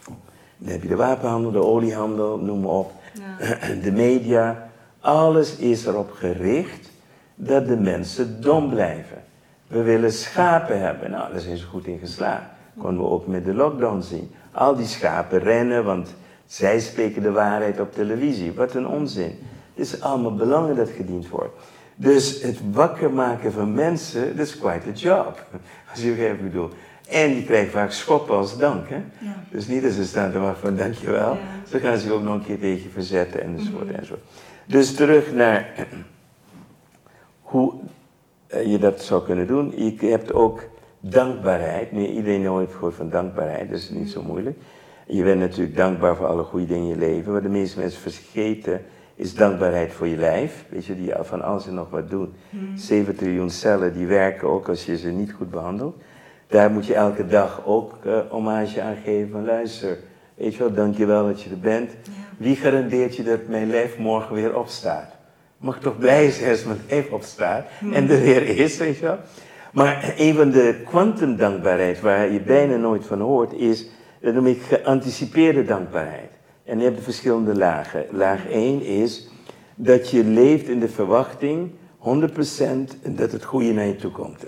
Dan heb je de wapenhandel, de oliehandel, noem maar op. Ja. De media. Alles is erop gericht dat de mensen dom blijven. We willen schapen hebben. Nou, daar zijn ze goed in geslaagd. Konden we ook met de lockdown zien. Al die schapen rennen, want zij spreken de waarheid op televisie. Wat een onzin. Het is allemaal belangen dat gediend wordt. Dus het wakker maken van mensen, dat is quite a job. Als je begrijpt wat bedoel. En die krijgen vaak schoppen als dank. Hè? Ja. Dus niet dat ze staan te wachten van dankjewel. Ja. Ze gaan zich ook nog een keer tegen je verzetten enzovoort mm -hmm. enzovoort. Dus terug naar hoe eh, je dat zou kunnen doen. Je hebt ook dankbaarheid. Nu, iedereen heeft gehoord van dankbaarheid, dat is niet zo moeilijk. Je bent natuurlijk dankbaar voor alle goede dingen in je leven. Wat de meeste mensen vergeten is dankbaarheid voor je lijf. Weet je, die van alles en nog wat doen. 7 hmm. triljoen cellen die werken ook als je ze niet goed behandelt. Daar moet je elke dag ook uh, hommage aan geven van luister. Weet je wel, dankjewel dat je er bent. Wie garandeert je dat mijn lijf morgen weer opstaat? Mag toch blij zijn als mijn lijf opstaat hmm. en er weer is, weet je wel. Maar een van de kwantumdankbaarheid waar je bijna nooit van hoort is, dat noem ik geanticipeerde dankbaarheid. En je hebt de verschillende lagen. Laag 1 is dat je leeft in de verwachting 100% dat het goede naar je toe komt.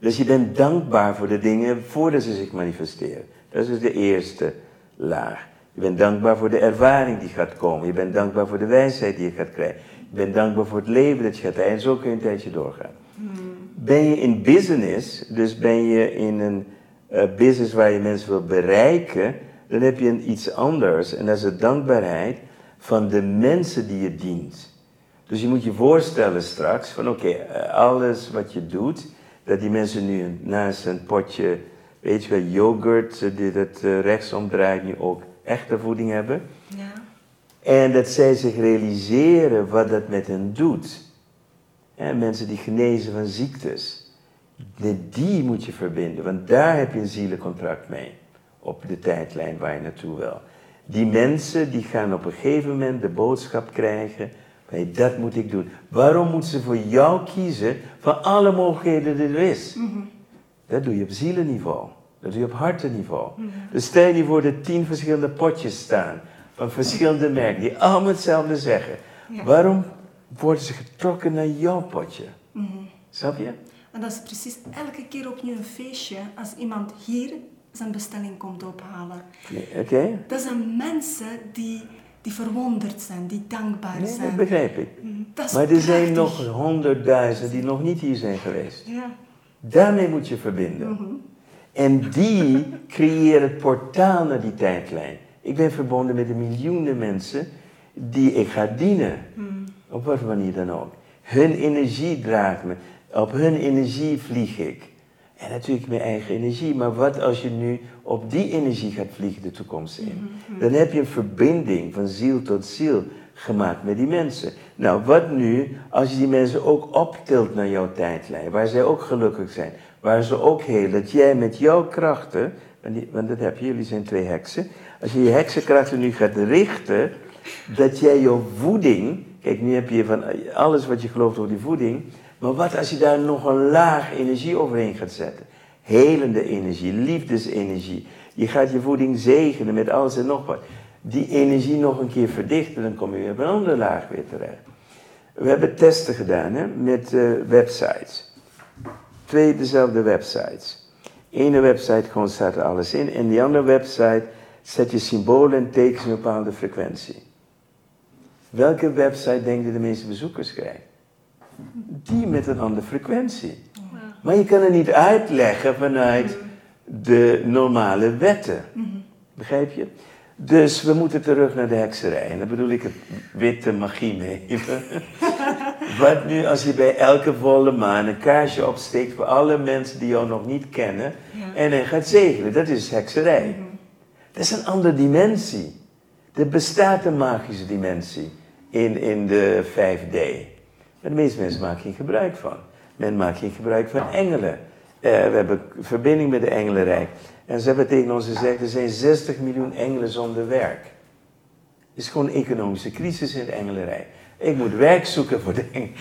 Dus je bent dankbaar voor de dingen voordat ze zich manifesteren. Dat is dus de eerste laag. Je bent dankbaar voor de ervaring die gaat komen. Je bent dankbaar voor de wijsheid die je gaat krijgen. Je bent dankbaar voor het leven dat je gaat leiden. En zo kun je een tijdje doorgaan. Ben je in business, dus ben je in een uh, business waar je mensen wil bereiken, dan heb je iets anders. En dat is de dankbaarheid van de mensen die je dient. Dus je moet je voorstellen straks van oké, eh, alles wat je doet, dat die mensen nu naast een potje, weet je wel, yoghurt, eh, die dat rechtsom draait, nu ook echte voeding hebben. Ja. En dat zij zich realiseren wat dat met hen doet. En mensen die genezen van ziektes. Die moet je verbinden, want daar heb je een zielencontract mee. Op de tijdlijn waar je naartoe wil. Die mensen die gaan op een gegeven moment de boodschap krijgen. Hey, dat moet ik doen. Waarom moeten ze voor jou kiezen van alle mogelijkheden die er is? Mhm. Dat doe je op zielenniveau. Dat doe je op hartenniveau. Mm Dus stel je voor de tien verschillende potjes staan. Van verschillende merken die allemaal hetzelfde zeggen. Waarom worden ze getrokken naar jouw potje. Mm Snap je? En dat is precies elke keer opnieuw een feestje als iemand hier zijn bestelling komt ophalen. Oké. Dat zijn mensen die, die verwonderd zijn, die dankbaar nee, zijn. Dat begrijp ik. Dat maar er zijn nog honderdduizenden die nog niet hier zijn geweest. Ja. Daarmee moet je verbinden. Mhm. En die creëren het portaal naar die tijdlijn. Ik ben verbonden met de miljoenen mensen die ik ga dienen. Mhm. Op wat manier dan ook. Hun energie draagt me. Op hun energie vlieg ik. En natuurlijk mijn eigen energie. Maar wat als je nu op die energie gaat vliegen de toekomst in? Mhm, mhm. Dan heb je een verbinding van ziel tot ziel gemaakt met die mensen. Nou, wat nu als je die mensen ook optilt naar jouw tijdlijn, waar zij ook gelukkig zijn, waar ze ook heel, dat jij met jouw krachten, want dat heb je, jullie zijn twee heksen, als je je heksenkrachten nu gaat richten, dat jij jouw voeding Kijk, nu heb je van alles wat je gelooft over die voeding. Maar wat als je daar nog een laag energie overheen gaat zetten? Helende energie, liefdesenergie. Je gaat je voeding zegenen met alles en nog wat. Die energie nog een keer verdichten, dan kom je weer op een andere laag weer terecht. We hebben testen gedaan hè, met uh, websites. Twee dezelfde websites. Ene website gewoon staat er alles in. En die andere website zet je symbolen en tekens in een bepaalde frequentie. Welke website denk je de meeste bezoekers krijgt? Die met een andere frequentie. Maar je kan het niet uitleggen vanuit de normale wetten. Begrijp je? Dus we moeten terug naar de hekserij. En dan bedoel ik het witte magie nemen. Wat nu als je bij elke volle maan een kaarsje opsteekt voor alle mensen die jou nog niet kennen. En hij gaat zegenen. Dat is hekserij. Dat is een andere dimensie. Er bestaat een magische dimensie in, in de 5D. Maar de meeste mensen maken geen gebruik van. Men maakt geen gebruik van engelen. Uh, we hebben verbinding met de engelenrijk. En ze hebben tegen ons gezegd, er zijn 60 miljoen engelen zonder werk. Het is gewoon een economische crisis in de engelenrijk. Ik moet werk zoeken voor de engelen.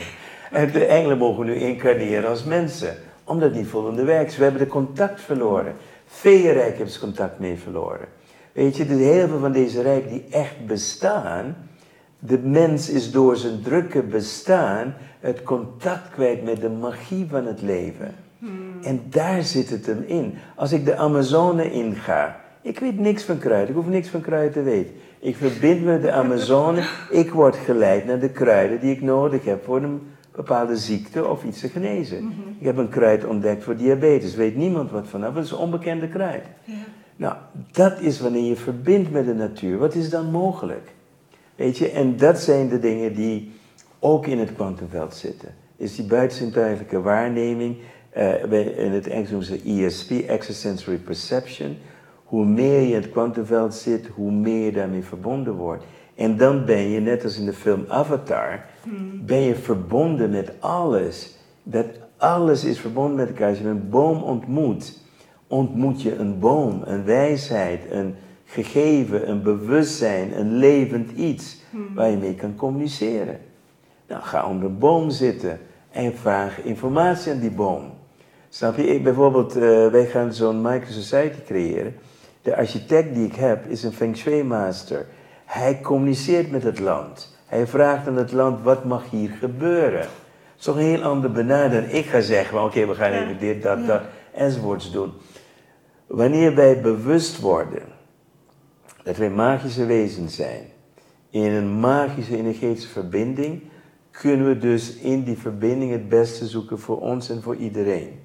En de engelen mogen nu incarneren als mensen. Omdat niet voldoende werk is. We hebben de contact verloren. Feeënrijk hebben ze contact mee verloren. Weet je, er zijn heel veel van deze rijken die echt bestaan. De mens is door zijn drukke bestaan het contact kwijt met de magie van het leven. En daar zit het hem in. Als ik de Amazone inga, ik weet niks van kruiden, ik hoef niks van kruiden te weten. Ik verbind me met de Amazone, ik word geleid naar de kruiden die ik nodig heb voor een bepaalde ziekte of iets te genezen. Mhm. Ik heb een kruid ontdekt voor diabetes, weet niemand wat vanaf, dat is een onbekende kruid. Ja. Nou, dat is wanneer je verbindt met de natuur. Wat is dan mogelijk? Weet je, en dat zijn de dingen die ook in het kwantumveld zitten. Is die buitenzintuigelijke waarneming, uh, in het Engels noemen ze ESP, Extrasensory Perception. Hoe meer je in het kwantumveld zit, hoe meer je daarmee verbonden wordt. En dan ben je, net als in de film Avatar, ben je verbonden met alles. Dat alles is verbonden met elkaar. Als je een boom ontmoet, ontmoet je een boom, een wijsheid, een gegeven, een bewustzijn, een levend iets waar je mee kan communiceren. Nou, ga onder een boom zitten en vraag informatie aan die boom. Snap je? Ik, bijvoorbeeld, uh, wij gaan zo'n micro-society creëren. De architect die ik heb is een Feng Shui master. Hij communiceert met het land. Hij vraagt aan het land, wat mag hier gebeuren? Dat is toch een heel ander benadering. Ik ga zeggen, oké, we gaan even dit, dat, dat, enzovoorts doen. Wanneer wij bewust worden dat wij magische wezens zijn, in een magische energetische verbinding, kunnen we dus in die verbinding het beste zoeken voor ons en voor iedereen.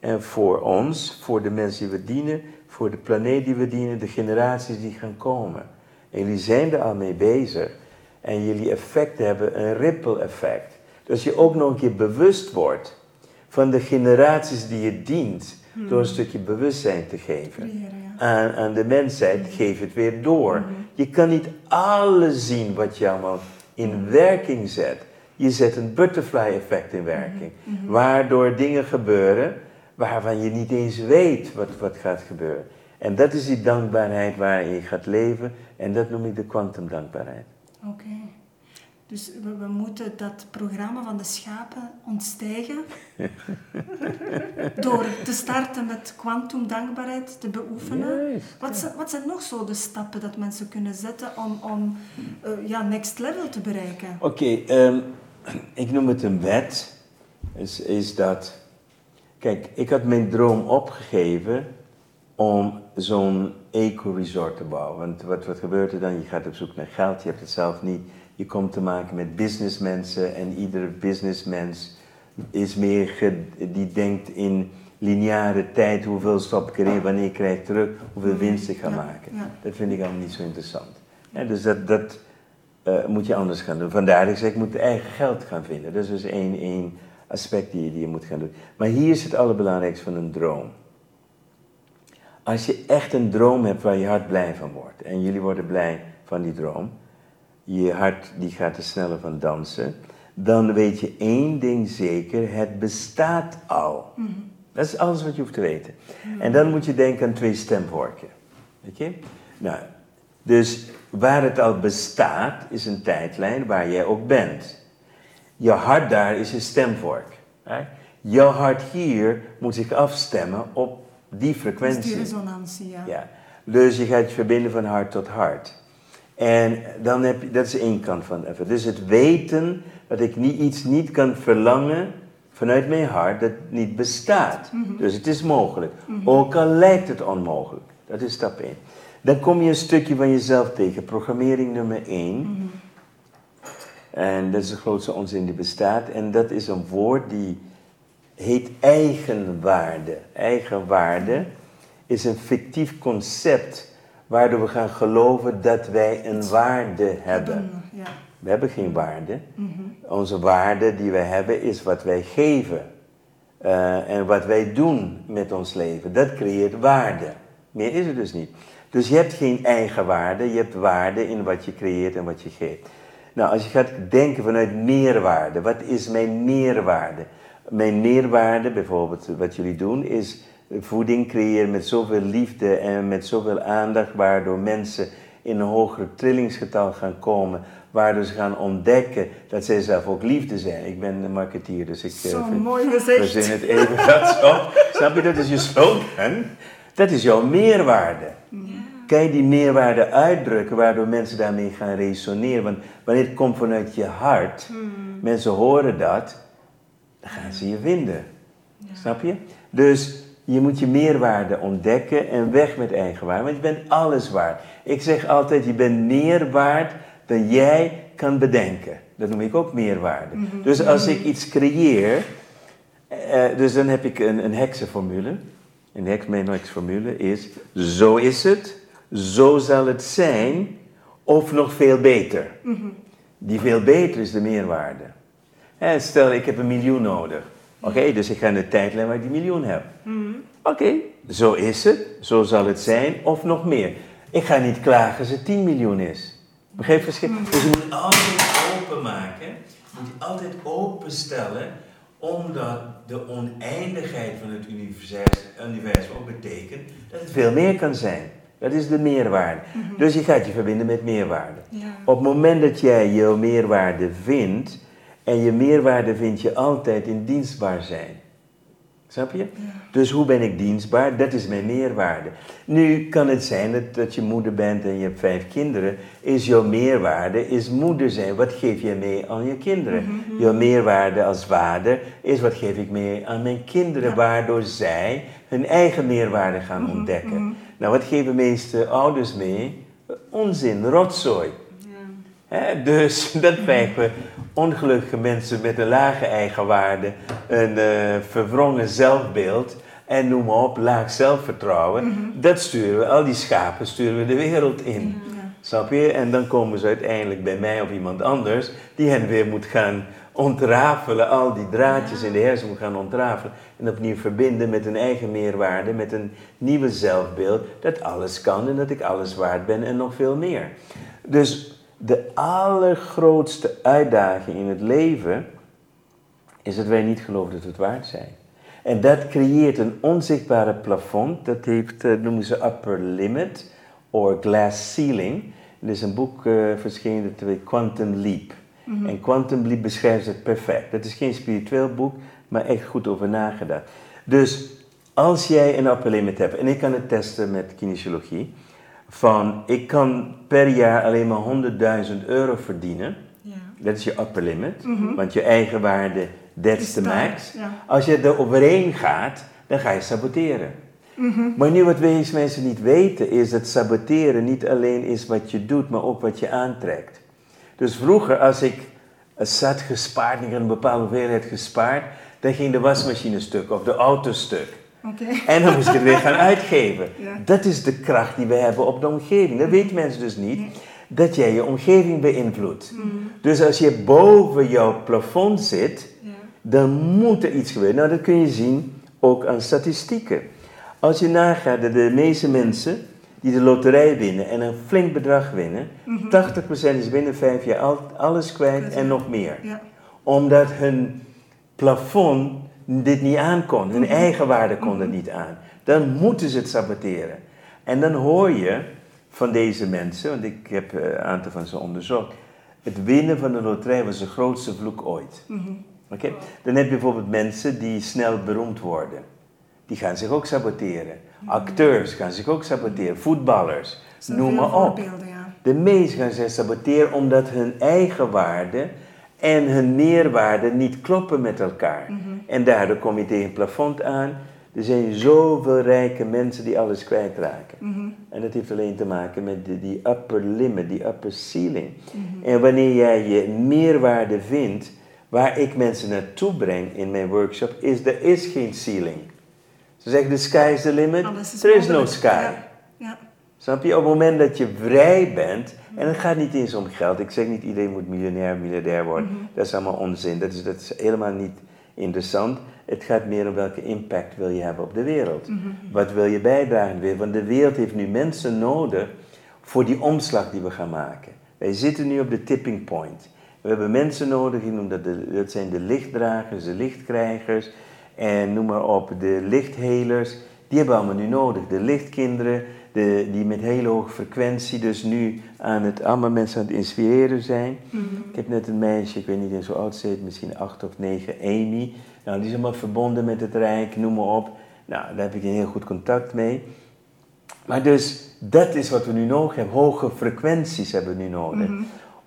En voor ons, voor de mensen die we dienen, voor de planeet die we dienen, de generaties die gaan komen. En jullie zijn er al mee bezig. En jullie effecten hebben een ripple effect. Dus je ook nog een keer bewust wordt van de generaties die je dient, door een stukje bewustzijn te geven aan, aan de mensheid, geef het weer door. Je kan niet alles zien wat je allemaal in werking zet. Je zet een butterfly effect in werking, waardoor dingen gebeuren waarvan je niet eens weet wat, wat gaat gebeuren. En dat is die dankbaarheid waarin je gaat leven en dat noem ik de kwantumdankbaarheid. Oké. Dus we, we, moeten dat programma van de schapen ontstijgen door te starten met kwantumdankbaarheid te beoefenen. Wat, zijn, wat zijn nog zo de stappen dat mensen kunnen zetten om, om uh, ja, next level te bereiken? Oké, okay, um, ik noem het een wet. Is, is dat, kijk, ik had mijn droom opgegeven om zo'n eco-resort te bouwen. Want wat, wat gebeurt er dan? Je gaat op zoek naar geld, je hebt het zelf niet. Je komt te maken met businessmensen en iedere businessmens is meer, die denkt in lineare tijd, hoeveel stop ik erin, wanneer krijg ik terug, hoeveel winst ik ga Ja, maken. ja. Dat vind ik allemaal niet zo interessant. Dus dat, dat eh, moet je anders gaan doen. Vandaar dat ik zeg, ik moet eigen geld gaan vinden. Dat is dus één, één aspect die je, die je moet gaan doen. Maar hier is het allerbelangrijkste van een droom. Als je echt een droom hebt waar je hart blij van wordt, en jullie worden blij van die droom, je hart die gaat er sneller van dansen, dan weet je één ding zeker, het bestaat al. Dat is alles wat je hoeft te weten. En dan moet je denken aan twee stemvorken. Weet je? Nou, dus waar het al bestaat, is een tijdlijn waar jij ook bent. Je hart daar is een stemvork. Hè? Jouw hart hier moet zich afstemmen op die Dus frequentie. die resonantie, ja. Ja. Dus je gaat je verbinden van hart tot hart. En dan heb je, dat is één kant van het even. Dus het weten dat ik niet, iets niet kan verlangen vanuit mijn hart dat niet bestaat. Dus het is mogelijk. Ook al lijkt het onmogelijk. Dat is stap 1. Dan kom je een stukje van jezelf tegen. Programmering nummer 1. En dat is de grootste onzin die bestaat. En dat is een woord die heet eigenwaarde. Eigenwaarde is een fictief concept waardoor we gaan geloven dat wij een waarde hebben. Ja. We hebben geen waarde. Onze waarde die wij hebben is wat wij geven. Eh, en wat wij doen met ons leven. Dat creëert waarde. Meer is het dus niet. Dus je hebt geen eigen waarde, je hebt waarde in wat je creëert en wat je geeft. Nou, als je gaat denken vanuit meerwaarde, wat is mijn meerwaarde? Mijn meerwaarde, bijvoorbeeld wat jullie doen, is voeding creëren met zoveel liefde en met zoveel aandacht, waardoor mensen in een hoger trillingsgetal gaan komen, waardoor ze gaan ontdekken dat zij zelf ook liefde zijn. Ik ben een marketeer, dus ik Zo eh, mooi verzin gezegd. het even dat zo. Snap je, dat is je slogan. Dat is jouw meerwaarde. Kan je die meerwaarde uitdrukken, waardoor mensen daarmee gaan resoneren? Want wanneer het komt vanuit je hart, mensen horen dat, dan gaan ze je vinden. Snap je? Dus je moet je meerwaarde ontdekken en weg met eigenwaarde, want je bent alles waard. Ik zeg altijd, je bent meer waard dan jij kan bedenken. Dat noem ik ook meerwaarde. Dus als ik iets creëer, eh, dus dan heb ik een, een heksenformule. Een heks, mijn heksenformule is, zo is het, zo zal het zijn, of nog veel beter. Die veel beter is de meerwaarde. Hè, stel, ik heb een miljoen nodig. Oké, dus ik ga in de tijdlijn waar ik die miljoen heb. Oké, zo is het, zo zal het zijn, of nog meer. Ik ga niet klagen als het 10 miljoen is. Begrijp verschil? Dus je moet altijd openmaken, je moet je altijd openstellen, omdat de oneindigheid van het universum, ook betekent dat het veel meer kan zijn. Dat is de meerwaarde. Dus je gaat je verbinden met meerwaarde. Ja. Op het moment dat jij je meerwaarde vindt, en je meerwaarde vind je altijd in dienstbaar zijn. Snap je? Dus hoe ben ik dienstbaar? Dat is mijn meerwaarde. Nu kan het zijn dat, dat je moeder bent en je hebt vijf kinderen. Is jouw meerwaarde is moeder zijn. Wat geef je mee aan je kinderen? Jouw meerwaarde als vader is wat geef ik mee aan mijn kinderen, waardoor zij hun eigen meerwaarde gaan ontdekken. Nou, wat geven de meeste ouders mee? Onzin, rotzooi. Hè, dus dat krijgen we ongelukkige mensen met een lage eigenwaarde, een eh, verwrongen zelfbeeld en noem maar op, laag zelfvertrouwen. Dat sturen we, al die schapen sturen we de wereld in. Snap je? En dan komen ze uiteindelijk bij mij of iemand anders die hen weer moet gaan ontrafelen, al die draadjes in de hersenen moet gaan ontrafelen en opnieuw verbinden met een eigen meerwaarde, met een nieuwe zelfbeeld, dat alles kan en dat ik alles waard ben en nog veel meer. Dus de allergrootste uitdaging in het leven is dat wij niet geloven dat we het waard zijn. En dat creëert een onzichtbare plafond, dat heeft, eh, noemen ze upper limit, of glass ceiling. Er is een boek eh, verschenen, dat heet Quantum Leap. En Quantum Leap beschrijft het perfect. Het is geen spiritueel boek, maar echt goed over nagedacht. Dus als jij een upper limit hebt, en ik kan het testen met kinesiologie, van ik kan per jaar alleen maar 100.000 euro verdienen. Ja. Dat is je upper limit, want je eigen waarde, that's Is the daar, max. ja. Als je er overheen gaat, dan ga je saboteren. Maar nu wat deze mensen niet weten, is dat saboteren niet alleen is wat je doet, maar ook wat je aantrekt. Dus vroeger, als ik zat gespaard, ik had een bepaalde hoeveelheid gespaard, dan ging de wasmachine stuk of de auto stuk. En dan moest je het weer gaan uitgeven. Ja. Dat is de kracht die we hebben op de omgeving. Dat weten mensen dus niet. Dat jij je omgeving beïnvloedt. Dus als je boven jouw plafond zit, Ja. dan moet er iets gebeuren. Nou, dat kun je zien ook aan statistieken. Als je nagaat dat de meeste mensen die de loterij winnen en een flink bedrag winnen, 80% is binnen vijf jaar al- alles kwijt en nog meer Ja. omdat hun plafond dit niet aankon. Hun eigen waarde kon het niet aan. Dan moeten ze het saboteren. En dan hoor je van deze mensen, want ik heb eh, een aantal van ze onderzocht. Het winnen van de loterij was de grootste vloek ooit. Oké? Dan heb je bijvoorbeeld mensen die snel beroemd worden. Die gaan zich ook saboteren. Acteurs gaan zich ook saboteren. Voetballers. Noem maar op. ja. De meesten gaan zich saboteren omdat hun eigen waarde en hun meerwaarde niet kloppen met elkaar. En daardoor kom je tegen een plafond aan. Er zijn zoveel rijke mensen die alles kwijtraken. En dat heeft alleen te maken met die upper limit, die upper ceiling. En wanneer jij je meerwaarde vindt, waar ik mensen naartoe breng in mijn workshop, is er is geen ceiling. Ze zeggen, the sky is the limit. Is There is no sky. Ja. Ja. Snap je? Op het moment dat je vrij bent, en het gaat niet eens om geld. Ik zeg niet iedereen moet miljonair, miljardair worden. Dat is allemaal onzin. Dat is, dat is helemaal niet interessant. Het gaat meer om welke impact wil je hebben op de wereld. Wat wil je bijdragen wereld? Want de wereld heeft nu mensen nodig voor die omslag die we gaan maken. Wij zitten nu op de tipping point. We hebben mensen nodig, ik noem dat, de, dat zijn de lichtdragers, de lichtkrijgers en noem maar op, de lichthelers. Die hebben we allemaal nu nodig. De lichtkinderen, de, die met hele hoge frequentie dus nu aan het, allemaal mensen aan het inspireren zijn. Ik heb net een meisje, ik weet niet eens hoe oud ze is, misschien acht of negen, Amy. Nou, die is allemaal verbonden met het Rijk, noem maar op. Nou, daar heb ik een heel goed contact mee. Maar dus, dat is wat we nu nodig hebben. Hoge frequenties hebben we nu nodig.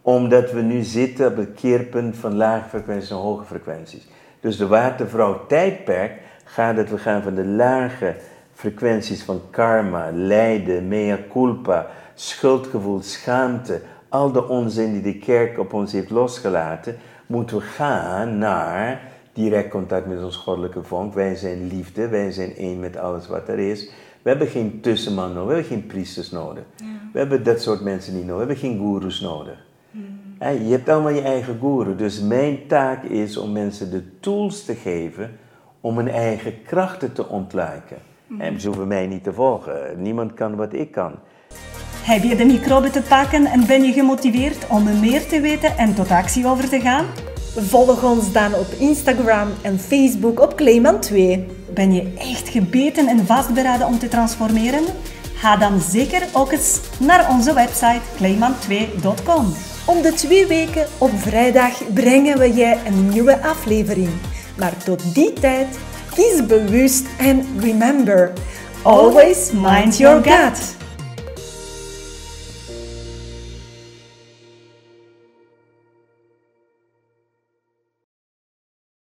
Omdat we nu zitten op het keerpunt van lage frequenties naar hoge frequenties. Dus de watervrouw tijdperk gaat dat we gaan van de lage frequenties van karma, lijden, mea culpa, schuldgevoel, schaamte, al de onzin die de kerk op ons heeft losgelaten, moeten we gaan naar direct contact met ons goddelijke vonk. Wij zijn liefde, wij zijn één met alles wat er is. We hebben geen tussenman nodig, we hebben geen priesters nodig. We hebben dat soort mensen niet nodig, we hebben geen goeroes nodig. Hè, Je hebt allemaal je eigen guru. Dus mijn taak is om mensen de tools te geven om hun eigen krachten te ontluiken. En ze hoeven mij niet te volgen. Niemand kan wat ik kan. Heb je de microbe te pakken en ben je gemotiveerd om meer te weten en tot actie over te gaan? Volg ons dan op Instagram en Facebook op Clayman 2. Ben je echt gebeten en vastberaden om te transformeren? Ga dan zeker ook eens naar onze website clayman2.com. Om de twee weken op vrijdag brengen we je een nieuwe aflevering. Maar tot die tijd, kies bewust en remember, always mind your gut.